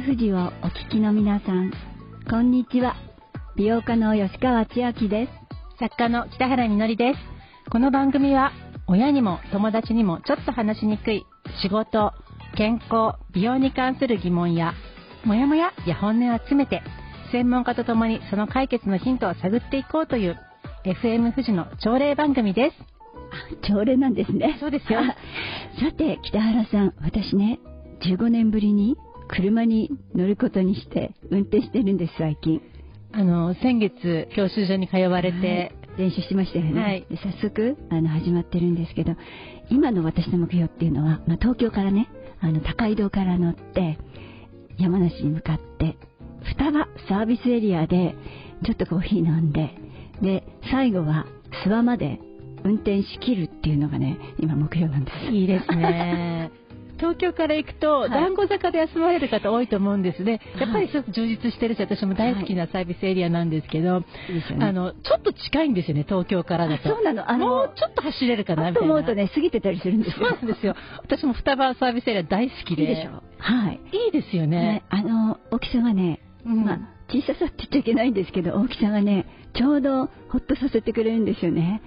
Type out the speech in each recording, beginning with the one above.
FM 富士をお聞きの皆さん、こんにちは。美容家の吉川千明です。作家の北原みのりです。この番組は、親にも友達にもちょっと話しにくい仕事、健康、美容に関する疑問や、もやもやや本音を集めて、専門家とともにその解決のヒントを探っていこうという、FM 富士の朝礼番組です。あ、朝礼なんですね。そうですよ。さて、北原さん、私ね、15年ぶりに車に乗ることにして運転してるんです、最近。あの、先月、教習所に通われて、はい、練習しましたよね。はい、で早速、あの、始まってるんですけど、今の私の目標っていうのは、まあ、東京からね、あの、高井戸から乗って、山梨に向かって、双葉サービスエリアで、ちょっとコーヒー飲んで、で、最後は諏訪まで運転しきるっていうのがね、今目標なんです。いいですね。東京から行くと、団子坂で休まれる方多いと思うんですね。やっぱりすごく充実してるし、私も大好きなサービスエリアなんですけど、あの、ちょっと近いんですよね、東京からだと。そうなの、あの、もうちょっと走れるかな、みたいな。と思うとね、過ぎてたりするんですよ。そうなんですよ。私も双葉サービスエリア大好きで。いいでしょ。はい。いいですよね。ねあの、大きさがね、うん、まあ、小ささって言っちゃいけないんですけど、大きさがね、ちょうどほっとさせてくれるんですよね。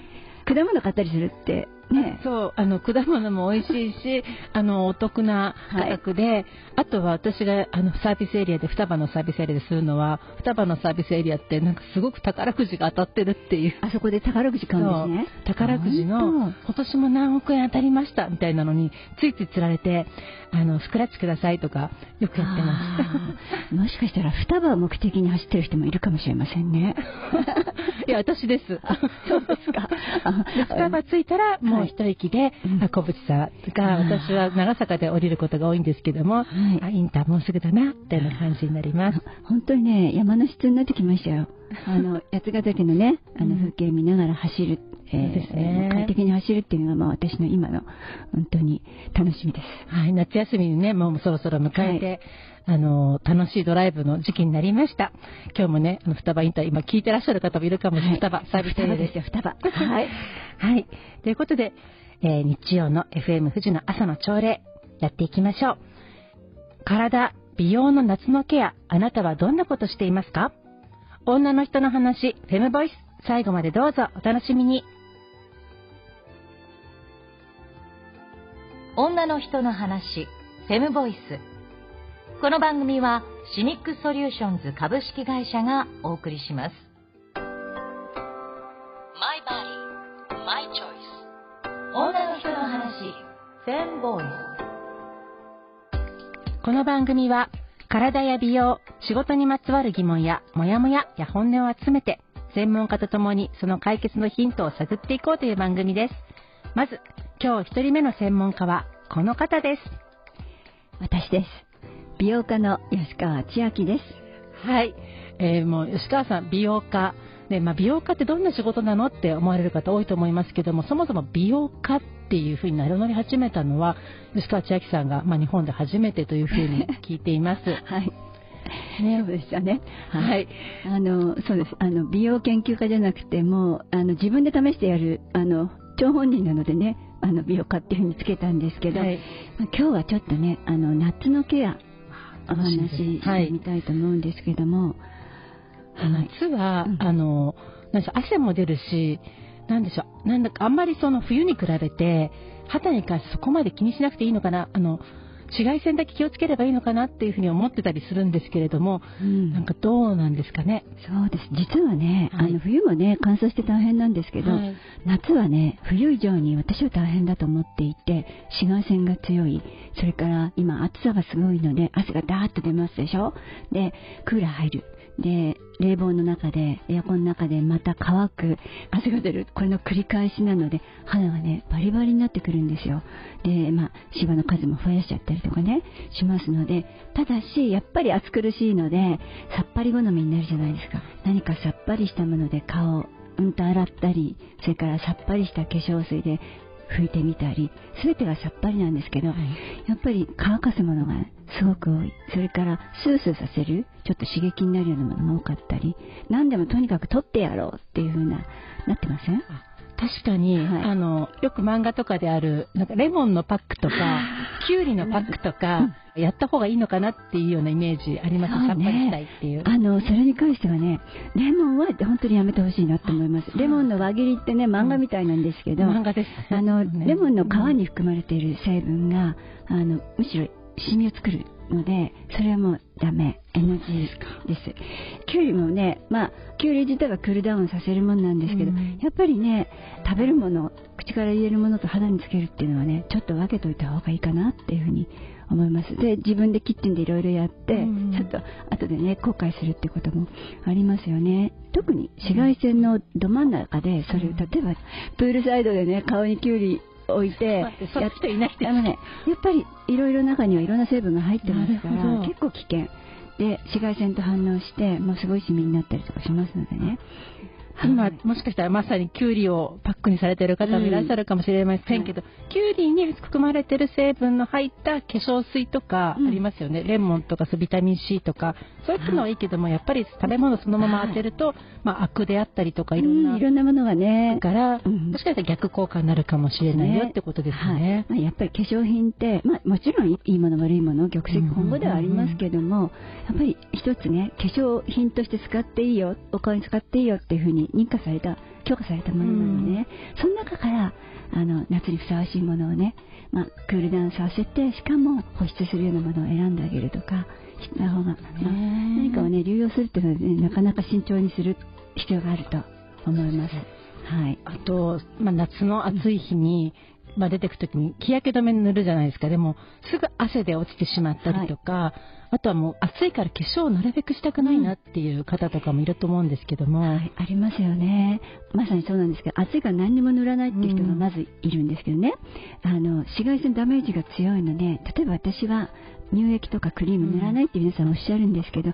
果物買ったりするってね、そうあの果物も美味しいし あのお得な価格で、はい、あとは私があのサービスエリアで双葉のサービスエリアでするのは双葉のサービスエリアってなんかすごく宝くじが当たってるっていう。あそこで宝くじ買うんですね。宝くじの今年も何億円当たりましたみたいなのについついつられてあのスクラッチくださいとかよくやってます。もしかしたら双葉を目的に走ってる人もいるかもしれませんね。いや私です。そうですか。双葉ついたらもう一息で、はい、小渕さんが、私は長坂で降りることが多いんですけども、はい、インターもうすぐだな、っていう感じになります。本当にね、山の質になってきましたよ。あの、八ヶ岳のね、あの風景見ながら走る、えー、ですね、快適に走るっていうのが、まあ私の今の、本当に楽しみです。はい、夏休みにね、もうそろそろ迎えて、はいあの、楽しいドライブの時期になりました。今日もね、あの、双葉インター、今聞いてらっしゃる方もいるかもしれない。双葉、サービスエリアですよ、双葉。はい。はい。ということで、えー、日曜の FM 富士の朝の朝礼、やっていきましょう。体、美容の夏のケア、あなたはどんなことしていますか？女の人の話、フェムボイス、最後までどうぞお楽しみに。女の人の話、フェムボイス。この番組はシニックソリューションズ株式会社がお送りします。My body, my choice. 女の人の話フェンボーイこの番組は体や美容仕事にまつわる疑問やモヤモヤや本音を集めて専門家とともにその解決のヒントを探っていこうという番組ですまず今日1人目の専門家はこの方です私です美容家の吉川千秋ですはい、えー、もう吉川さん美容家で、まあ、美容家ってどんな仕事なのって思われる方多いと思いますけども、そもそも美容家っていうふうに名乗り始めたのは、吉川千秋さんが、まあ、日本で初めてというふうに聞いています。はい。ね、そうでしたね。はい。あの、そうです。あの、美容研究家じゃなくても、あの、自分で試してやる、あの、張本人なのでね、あの、美容家っていうふうにつけたんですけど、はい、まあ、今日はちょっとね、あの、夏のケア、お話ししてみたいと思うんですけども、はい。夏は、うん、あの、なん汗も出るし、なんでしょう、なんだかあんまりその冬に比べて、肌に関してそこまで気にしなくていいのかな、あの、紫外線だけ気をつければいいのかなっていうふうに思ってたりするんですけれども、うん、なんかどうなんですかね？そうです。実はね、はい、あの冬もね、乾燥して大変なんですけど、はい、夏はね、冬以上に私は大変だと思っていて、紫外線が強い、それから今暑さがすごいので、汗がダーッと出ますでしょ？で、クーラー入る。で、冷房の中で、エアコンの中でまた乾く、汗が出る、これの繰り返しなので、肌がね、バリバリになってくるんですよ。で、まあ、芝の数も増やしちゃったりとかね、しますので、ただし、やっぱり暑苦しいので、さっぱり好みになるじゃないですか。何かさっぱりしたもので顔、うんと洗ったり、それからさっぱりした化粧水で拭いてみたり、全てがさっぱりなんですけど、はい、やっぱり乾かすものがすごく多い。それからスースーさせる、ちょっと刺激になるようなものが多かったり、何でもとにかく取ってやろうっていう風な、なってません？確かに、はい、あのよく漫画とかであるなんかレモンのパックとかキュウリのパックとか、やった方がいいのかなっていうようなイメージあります、ね、さっぱりしたいっていう。あのそれに関してはねレモンは本当にやめてほしいなと思います。レモンの輪切りってね漫画みたいなんですけど、うん、漫画です。あの、レモンの皮に含まれている成分があのむしろシミを作るのでそれはもうダメ。NG です。きゅうりもねまあきゅうり自体はクールダウンさせるもんなんですけど、うん、やっぱりね食べるもの口から入れるものと肌につけるっていうのはねちょっと分けといた方がいいかなっていうふうに思います。で自分でキッチンでいろいろやって、うん、ちょっと後でね後悔するってこともありますよね。特に紫外線のど真ん中でそれを例えばプールサイドでね顔にきゅうり置いてやっていないあのねやっぱりいろいろ中にはいろんな成分が入ってますから結構危険。で紫外線と反応してもうすごいシミになったりとかしますのでね、今、もしかしたらまさにキュウリをパックにされている方もいらっしゃるかもしれませんけど、うん、キュウリに含まれている成分の入った化粧水とかありますよね、うん、レモンとかビタミン C とか。そういったのはいいけども、やっぱり食べ物そのまま当てると、はい、まあ、アクであったりとかいろんな、うん、いろんなものがね。から、もしかしたら逆効果になるかもしれないよってことですね、ね。はい、まあ、やっぱり化粧品って、まあ、もちろんいいもの悪いもの玉石混合ではありますけども、やっぱり一つね化粧品として使っていいよお顔に使っていいよっていうふうに認可された許可されたものなのでね、うん、その中からあの夏にふさわしいものをね、まあ、クールダウンさせてしかも保湿するようなものを選んであげるとかした方が、まあ、何かをね流用するっていうのは、ね、なかなか慎重にする必要があると思います。はい、あと、まあ、夏の暑い日に、まあ、出てくときに日焼け止め塗るじゃないですか。でもすぐ汗で落ちてしまったりとか、はい。あとはもう暑いから化粧をなるべくしたくないなっていう方とかもいると思うんですけども、はい、ありますよね。まさにそうなんですけど暑いから何にも塗らないっていう人がまずいるんですけどね、うん、あの紫外線ダメージが強いので例えば私は乳液とかクリーム塗らないって皆さんおっしゃるんですけど、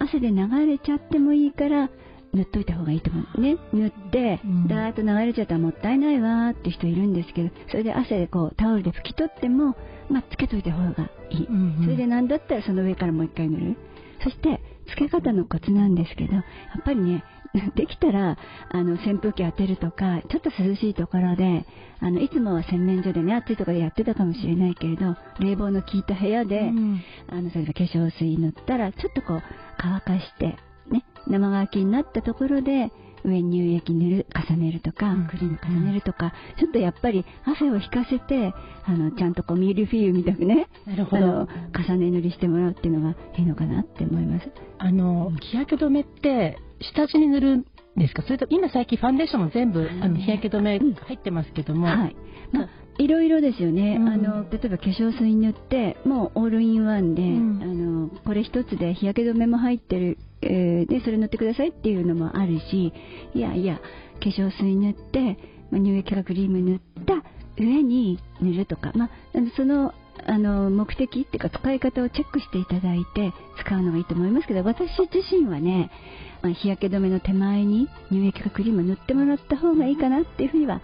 汗で流れちゃってもいいから塗っといた方がいいと思う。ね。塗って、だーっと流れちゃったらもったいないわーって人いるんですけどそれで汗でこうタオルで拭き取ってもまあ、つけといた方がいい、うんうん、それで何だったらその上からもう一回塗る。そしてつけ方のコツなんですけどやっぱりね できたらあの扇風機当てるとかちょっと涼しいところであのいつもは洗面所でね暑いところでやってたかもしれないけれど冷房の効いた部屋で、うん、あのそれ化粧水塗ったらちょっとこう乾かして、ね、生乾きになったところで上に乳液塗る重ねるとか、クリーム重ねるとか、ちょっとやっぱり汗を引かせてあのちゃんとこうミルフィーユみたくねなるほど。重ね塗りしてもらうっていうのがいいのかなって思います。あの日焼け止めって下地に塗るんですか？それと今最近ファンデーションも全部あの日焼け止め入ってますけども、はい。まあいろいろですよね、うん、あの例えば化粧水塗ってもうオールインワンで、うん、あのこれ一つで日焼け止めも入ってるえー、でそれ塗ってくださいっていうのもあるしいやいや化粧水塗って、まあ、乳液かクリーム塗った上に塗るとか、まあ、そのあの目的っていうか使い方をチェックしていただいて使うのがいいと思いますけど私自身はね、まあ、日焼け止めの手前に乳液かクリーム塗ってもらった方がいいかなっていうふうには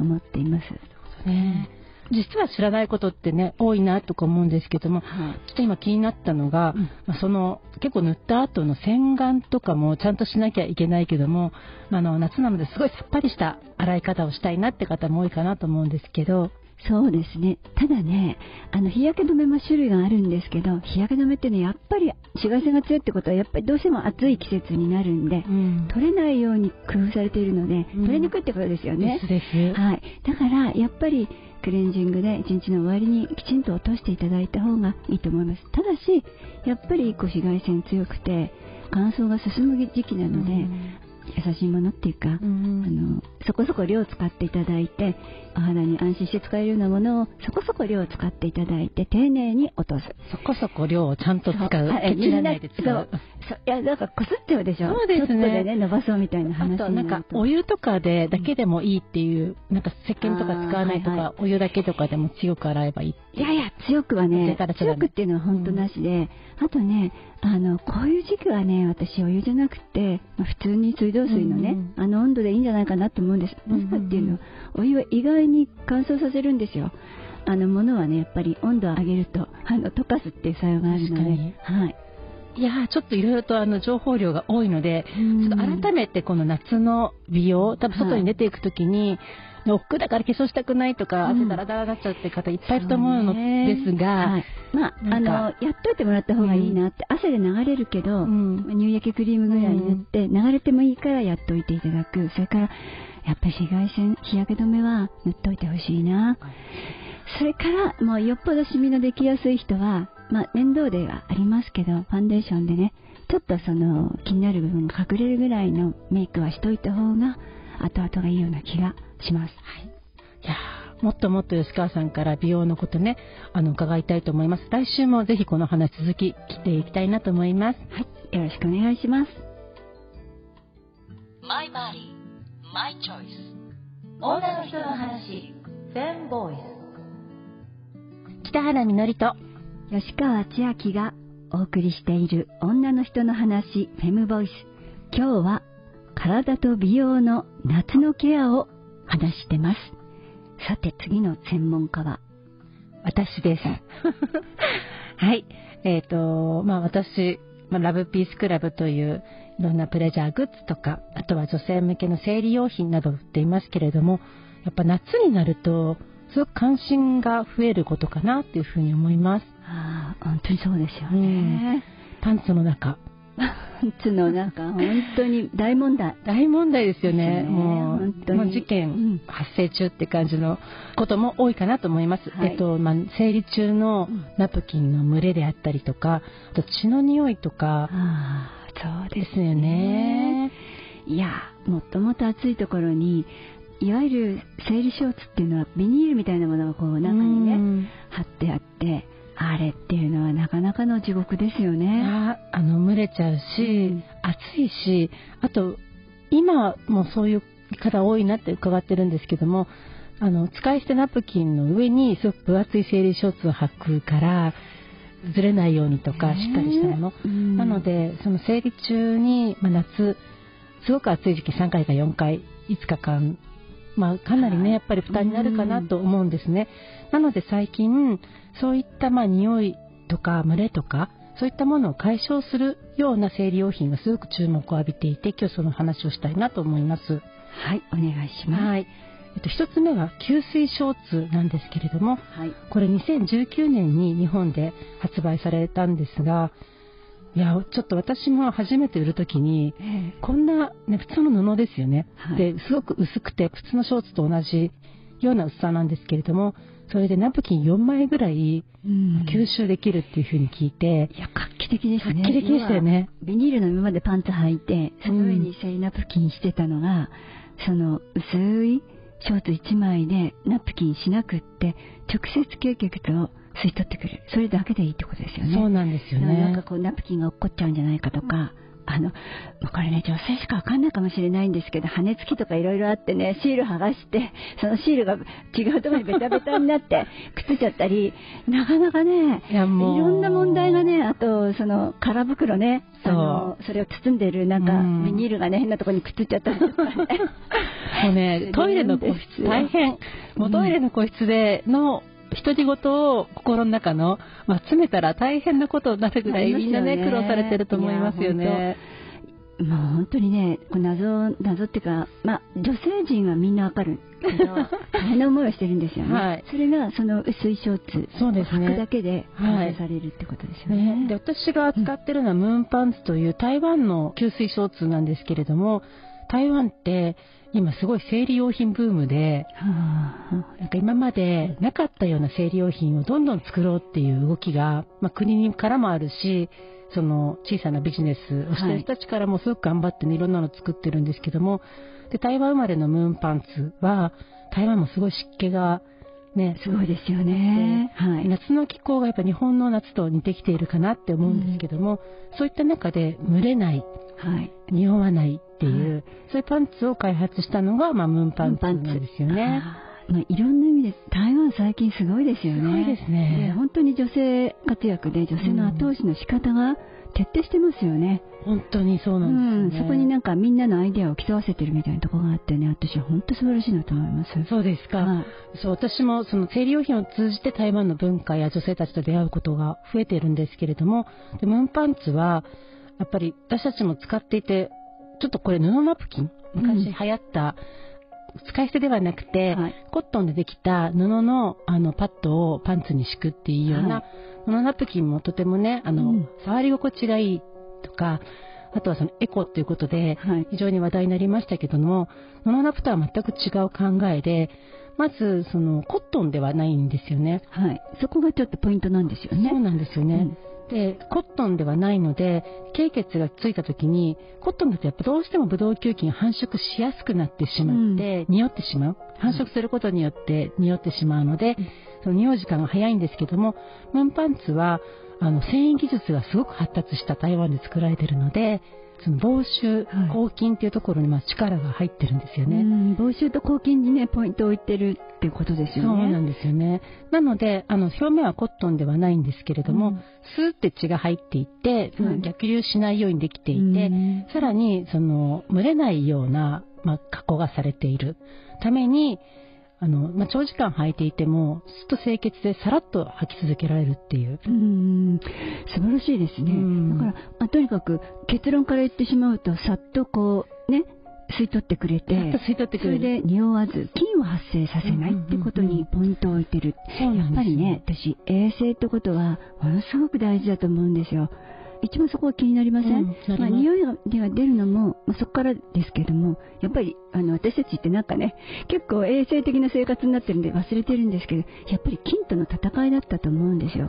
思っています。ね、実は知らないことってね多いなとか思うんですけども、はい、ちょっと今気になったのが、うん、まあ、その結構塗った後の洗顔とかもちゃんとしなきゃいけないけども、まあの夏なのですごいさっぱりした洗い方をしたいなって方も多いかなと思うんですけどそうですね。ただね、あの日焼け止めも種類があるんですけど、日焼け止めってね、やっぱり紫外線が強いってことは、やっぱりどうしても暑い季節になるんで、うん、取れないように工夫されているので、うん、取れにくいってことですよね。ですはい。だから、やっぱりクレンジングで1日の終わりにきちんと落としていただいた方がいいと思います。ただし、やっぱりこう紫外線強くて、乾燥が進む時期なので、うん優しいものっていうか、うん、あのそこそこ量を使っていただいてお肌に安心して使えるようなものをそこそこ量を使っていただいて丁寧に落とす。そこそこ量をちゃんと使う。気にないで使ういやだからこすっちゃうでしょ。そうですね。でね伸ばそうみたいな話あとなんかお湯とかでだけでもいいっていう、なんか石鹸とか使わないとか、はいはい、お湯だけとかでも強く洗えばいいいやいや強くはね強くっていうのは本当なしで、うん、あとねあのこういう時期はね私お湯じゃなくて、まあ、普通に水道水のね、うんうん、あの温度でいいんじゃないかなと思うんです。なぜかっていうのは、お湯は意外に乾燥させるんですよ。あのものはねやっぱり温度を上げるとあの溶かすっていう作用があるので、はい、いやちょっといろいろとあの情報量が多いので、ちょっと改めてこの夏の美容、多分外に出ていくときに、はい。億劫だから化粧したくないとか、汗だらだらなっちゃうって方いっぱいいると思うのですが、はい、まあ、あの、やっといてもらった方がいいなって、うん、汗で流れるけど、うん、乳液クリームぐらい塗って、流れてもいいからやっといていただく。それから、やっぱり紫外線、日焼け止めは塗っといてほしいな。それから、もうよっぽどシミのできやすい人は、まあ、面倒ではありますけど、ファンデーションでね、ちょっとその気になる部分が隠れるぐらいのメイクはしといた方が、後々がいいような気がします。はい。いやもっともっと吉川さんから美容のことね、あの、伺いたいと思います。来週もぜひこの話続き来ていきたいなと思います。はい。よろしくお願いします。My body, my choice. 女の人の話、フェンボイス。北原みのりと吉川千秋がお送りしている女の人の話、フェムボイス。今日は体と美容の夏のケアを話してます。さて次の専門家は？私です。はい。えっ、ー、と、まあ私、まあ、ラブピースクラブといういろんなプレジャーグッズとか、あとは女性向けの生理用品など売っていますけれども、やっぱ夏になると、すごく関心が増えることかなっていうふうに思います。ああ、本当にそうですよね。パンツの中、つのなんか本当に大問題。大問題ですよね、ね。もう本当に。事件発生中って感じのことも多いかなと思います、はい、えっとまあ、生理中のナプキンの群れであったりとかあと血の匂いとか。そうですよね。いやもともと暑いところにいわゆる生理ショーツっていうのはビニールみたいなものがこう中にね貼ってあってあれっていうのはなかなかの地獄ですよね。ああの、蒸れちゃうし、うん、暑いし、あと、今もそういう方多いなって伺ってるんですけども、あの、使い捨てナプキンの上にすごく分厚い生理ショーツを履くから、ずれないようにとか、しっかりしたもの。うん、なので、その生理中に、まあ、夏、すごく暑い時期3回か4回、5日間まあ、かなりね、やっぱり負担になるかなと思うんですね。なので最近、そういったまあ匂いとか群れとか、そういったものを解消するような生理用品がすごく注目を浴びていて、今日その話をしたいなと思います。はい、お願いします。はい。えっと、一つ目は吸水ショーツなんですけれども、はい、これ2019年に日本で発売されたんですが、いや、ちょっと私も初めて売るときに、こんな、ね、普通の布ですよね、はい、で、すごく薄くて、普通のショーツと同じような薄さなんですけれども、それでナプキン4枚ぐらい吸収できるっていうふうに聞いて、いや、画期的ですね。画期的でしたよね。ビニールの今までパンツ履いて、その上に生理ナプキンしてたのが、その薄いショーツ1枚でナプキンしなくって、直接経血を吸い取ってくれる。それだけでいいってことですよね。そうなんですよね。なんかこう、ナプキンが落っこっちゃうんじゃないかとか、あの、これね、女性しかわかんないかもしれないんですけど、羽根付きとかいろいろあってね、シール剥がして、そのシールが違うところにベタベタになって、くっついちゃったり、なかなかね、いろんな問題がね、あと、その、空袋ね、そのそれを包んでる、なんか、ビニールがね、変なところにくっついちゃったりとかね。もうね、トイレの個室、大変。もうトイレの個室での、独り言を心の中の、まあ、詰めたら大変なことになるぐらい、みんなね、苦労されてると思いますよね。もう本当にね、謎、謎っていうか、まあ、女性陣はみんなわかるけど、大変な思いをしてるんですよね。はい、それが、その薄いショーツ、そうですね。履くだけで反映されるってことですよね。はい、で私が使ってるのは、ムーンパンツという台湾の吸水ショーツなんですけれども、台湾って今すごい生理用品ブームで、なんか今までなかったような生理用品をどんどん作ろうっていう動きが、まあ、国からもあるし、その小さなビジネスをしてる人たちからもすごく頑張ってね、いろんなの作ってるんですけども、で、台湾生まれのムーンパンツは、台湾もすごい湿気がね、すごいですよね。はい、夏の気候がやっぱ日本の夏と似てきているかなって思うんですけども、うん、そういった中で蒸れない、はい、匂わないっていう、はい、そういうパンツを開発したのが、まあ、ムーンパンツなんですよね。まあ、いろんな意味で台湾最近すごいですよね。すごいですね。本当に女性活躍で女性の後押しの仕方が徹底してますよね。本当にそうなんです、ね、うん、そこになんかみんなのアイデアを競わせてるみたいなところがあってね、私は本当素晴らしいなと思います。そうですか。はい、そう、私もその生理用品を通じて台湾の文化や女性たちと出会うことが増えているんですけれども、でムーンパンツは、やっぱり私たちも使っていて、ちょっとこれ布ナプキン、昔流行った、うん、使い捨てではなくて、はい、コットンでできた布のあのパッドをパンツに敷くっていうような、はい、布ナプキンもとてもね、あの、うん、触り心地がいいとか、あとはそのエコっていうことで、非常に話題になりましたけども、はい、布ナプとは全く違う考えで、まず、その、コットンではないんですよね。はい。そこがちょっとポイントなんですよね。そうなんですよね。うん、で、コットンではないので、経血がついた時に、コットンだとやっぱどうしてもブドウ球菌が繁殖しやすくなってしまって、うん、匂ってしまう。繁殖することによって匂ってしまうので、うん、その匂う時間が早いんですけども、ムーンパンツは、あの、繊維技術がすごく発達した台湾で作られているので、その防臭、抗菌っていうところにまあ力が入ってるんですよね。防臭と抗菌にね、ポイントを置いてるっていうことですよね。そうなんですよね。なので、あの、表面はコットンではないんですけれども、うん、スーって血が入っていって、はい、逆流しないようにできていて、さらに、その、蒸れないような、まあ、加工がされているために、あの、まあ、長時間履いていても、すっと清潔でさらっと履き続けられるっていう。うん、素晴らしいですね。だから、まあ、とにかく結論から言ってしまうと、さっとこう、ね、吸い取ってくれて、吸い取ってくれるそれで匂わず、菌を発生させないってことにポイントを置いてる。やっぱりね、私、衛生ってことは、ものすごく大事だと思うんですよ。一番そこは気になりません、うん、まあ、匂いが出るのも、まあ、そこからですけども、やっぱりあの私たちってなんかね、結構衛生的な生活になってるんで忘れてるんですけど、やっぱり菌との戦いだったと思うんですよ。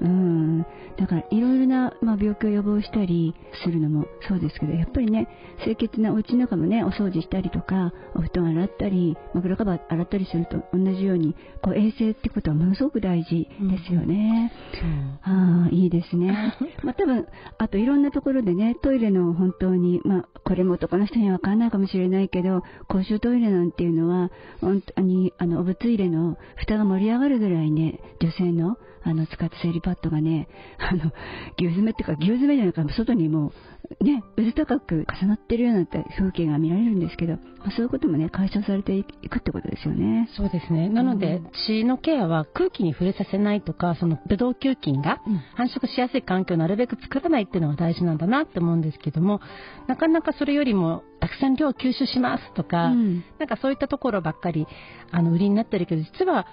うん、だからいろいろな、まあ、病気を予防したりするのもそうですけど、やっぱりね、清潔なお家の中もね、お掃除したりとか、お布団洗ったり、枕カバー洗ったりすると同じように、こう衛生ってことはものすごく大事ですよね。うん、ああ、いいですね。まあ多分あといろんなところでね、トイレの本当に、まあ、これも男の人にはわからないかもしれないけど、公衆トイレなんていうのは、本当に、あの、お物入れの蓋が盛り上がるぐらいね、女性の、あの、使った生理パッドがね、あの、牛詰めっていうか、牛詰めじゃないか、外にもう、ね、うず高く重なってるような風景が見られるんですけど、まあ、そういうこともね、解消されていくってことですよね。そうですね。なので、血のケアは空気に触れさせないとか、そのブドウ球菌が繁殖しやすい環境をなるべく作らないっていうのが大事なんだなって思うんですけども、なかなかそれよりも、たくさん量吸収しますとか、うん、なんかそういったところばっかり、あの、売りになってるけど、実は、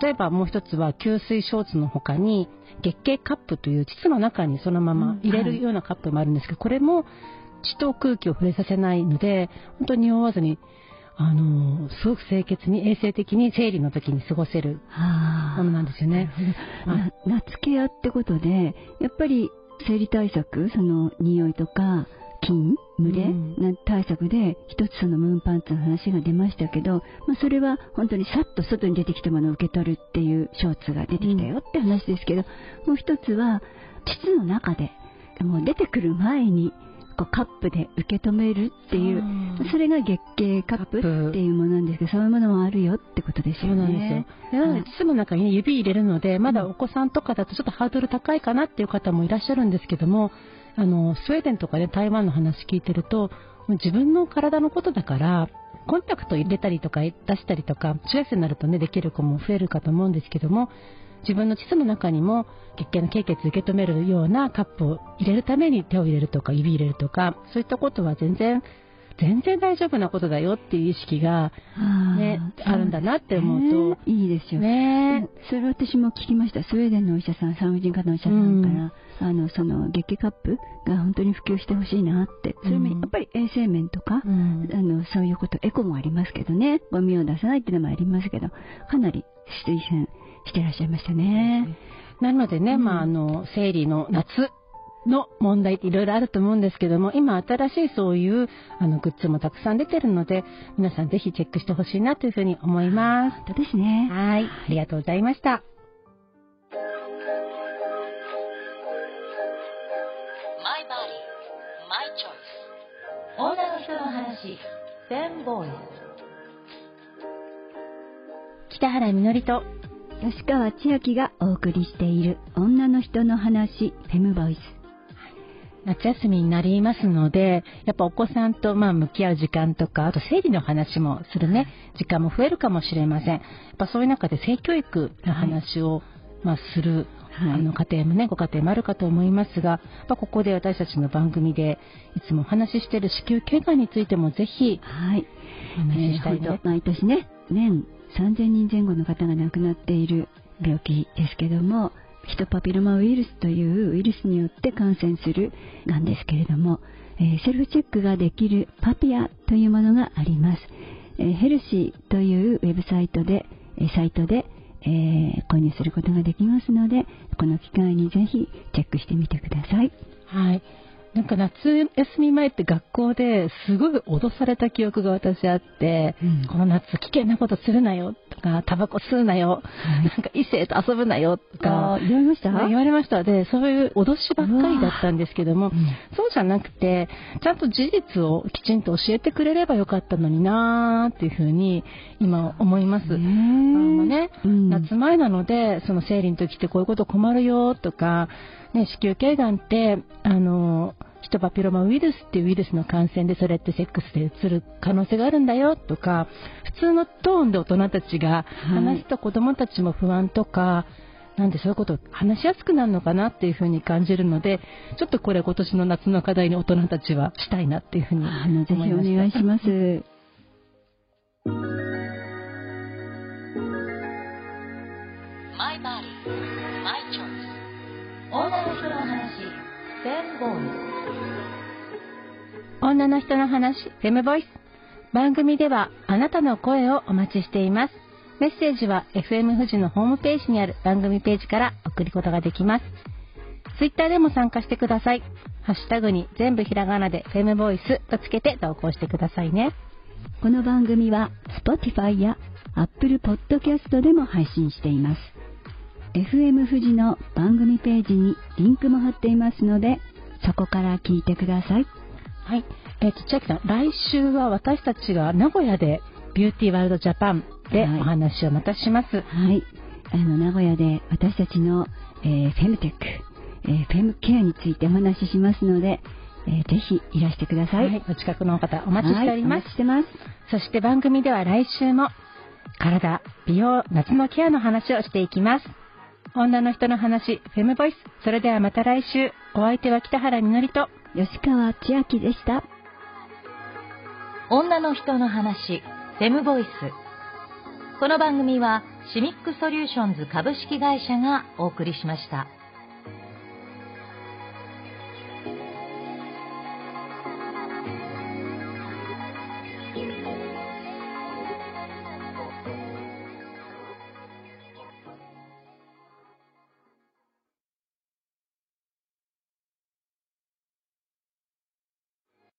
例えばもう一つは吸水ショーツの他に月経カップという膣の中にそのまま入れるようなカップもあるんですけど、これも血と空気を触れさせないので本当に匂わずにあのすごく清潔に衛生的に生理の時に過ごせるものなんですよね。夏ケアってことでやっぱり生理対策その匂いとか菌群れな対策で一つそのムーンパンツの話が出ましたけど、まあ、それは本当にさっと外に出てきたものを受け取るっていうショーツが出てきたよって話ですけど、もう一つは膣の中でもう出てくる前にこうカップで受け止めるっていう、それが月経カップっていうものなんですけど、そういうものもあるよってことですよね。そうなんですよ。なので、膣の中に指入れるので、まだお子さんとかだとちょっとハードル高いかなっていう方もいらっしゃるんですけども、あの、スウェーデンとかで台湾の話聞いてると、自分の体のことだから、コンタクト入れたりとか出したりとか、中学生になるとね、できる子も増えるかと思うんですけども、自分の膣の中にも月経の経血受け止めるようなカップを入れるために手を入れるとか指入れるとか、そういったことは全然全然大丈夫なことだよっていう意識がね、あるんだなって思うと。いいですよね。それ私も聞きました。スウェーデンのお医者さん、産婦人科のお医者さんから、うん、あの、その、月経カップが本当に普及してほしいなって。それもやっぱり衛生面とか、うん、あの、そういうこと、エコもありますけどね、ゴミを出さないっていうのもありますけど、かなり推薦してらっしゃいましたね。なのでね、うん、まあ、あの、生理の夏の問題っていろいろあると思うんですけども、今新しいそういうあのグッズもたくさん出てるので、皆さんぜひチェックしてほしいなというふうに思います。本当ですね。はい。ありがとうございました。女の人の話、全ボイス。北原みのりと吉川千秋がお送りしている女の人の話フェムボイス夏休みになりますので、やっぱお子さんとまあ向き合う時間とか、あと生理の話もするね、時間も増えるかもしれません。やっぱそういう中で性教育の話を、まあする、はい、あの家庭もね、ご家庭もあるかと思いますが、まあ、ここで私たちの番組でいつもお話ししている子宮頸がんについてもぜひ、はい、お話ししたいね。えー、毎年ね、年3000人前後の方が亡くなっている病気ですけども、ヒトパピロマウイルスというウイルスによって感染するがんですけれども、えー、セルフチェックができるパピアというものがあります。えー、ヘルシーというウェブサイトで、えサイトで、えー、購入することができますので、この機会にぜひチェックしてみてください。はい。なんか夏休み前って学校ですごい脅された記憶が私あって、うん、この夏危険なことするなよとか、タバコ吸うなよ、はい、なんか異性と遊ぶなよとか、言われました？言われました。で、そういう脅しばっかりだったんですけども、うん、そうじゃなくて、ちゃんと事実をきちんと教えてくれればよかったのになーっていうふうに今思います。あのね、うん、夏前なので、その生理の時ってこういうこと困るよとか、ね、子宮頸がんって、あの、ヒトパピロマウイルスっていうウイルスの感染でそれってセックスでうつる可能性があるんだよとか普通のトーンで大人たちが話すと子供たちも不安とか、はい、なんでそういうことを話しやすくなるのかなっていうふうに感じるのでちょっとこれ今年の夏の課題に大人たちはしたいなっていうふうに思いました。ぜひお願いします。マイバディ、マイチョイス。女の人の話、フェンボーイス。女の人の話、フェムボイス。番組ではあなたの声をお待ちしています。メッセージは FM 富士のホームページにある番組ページから送ることができます。ツイッターでも参加してください。ハッシュタグに全部ひらがなでフェムボイスとつけて投稿してくださいね。この番組は Spotify や Apple Podcast でも配信しています。FM 富士の番組ページにリンクも貼っていますので、そこから聞いてください。はい。えっ、ー、と、千秋さん、来週は私たちが名古屋でビューティーワールドジャパンでお話をまたします。はい。あの、名古屋で私たちの、えー、フェムテック、えー、フェムケアについてお話ししますので、えー、ぜひいらしてください。はい。お近くの方お待ちしております。はい、お待ちしてます。そして番組では来週も体、美容、夏のケアの話をしていきます。女の人の話、フェムボイス。それではまた来週。お相手は北原みのりと吉川千秋でした。女の人の話、フェムボイス。この番組はシミックソリューションズ株式会社がお送りしました。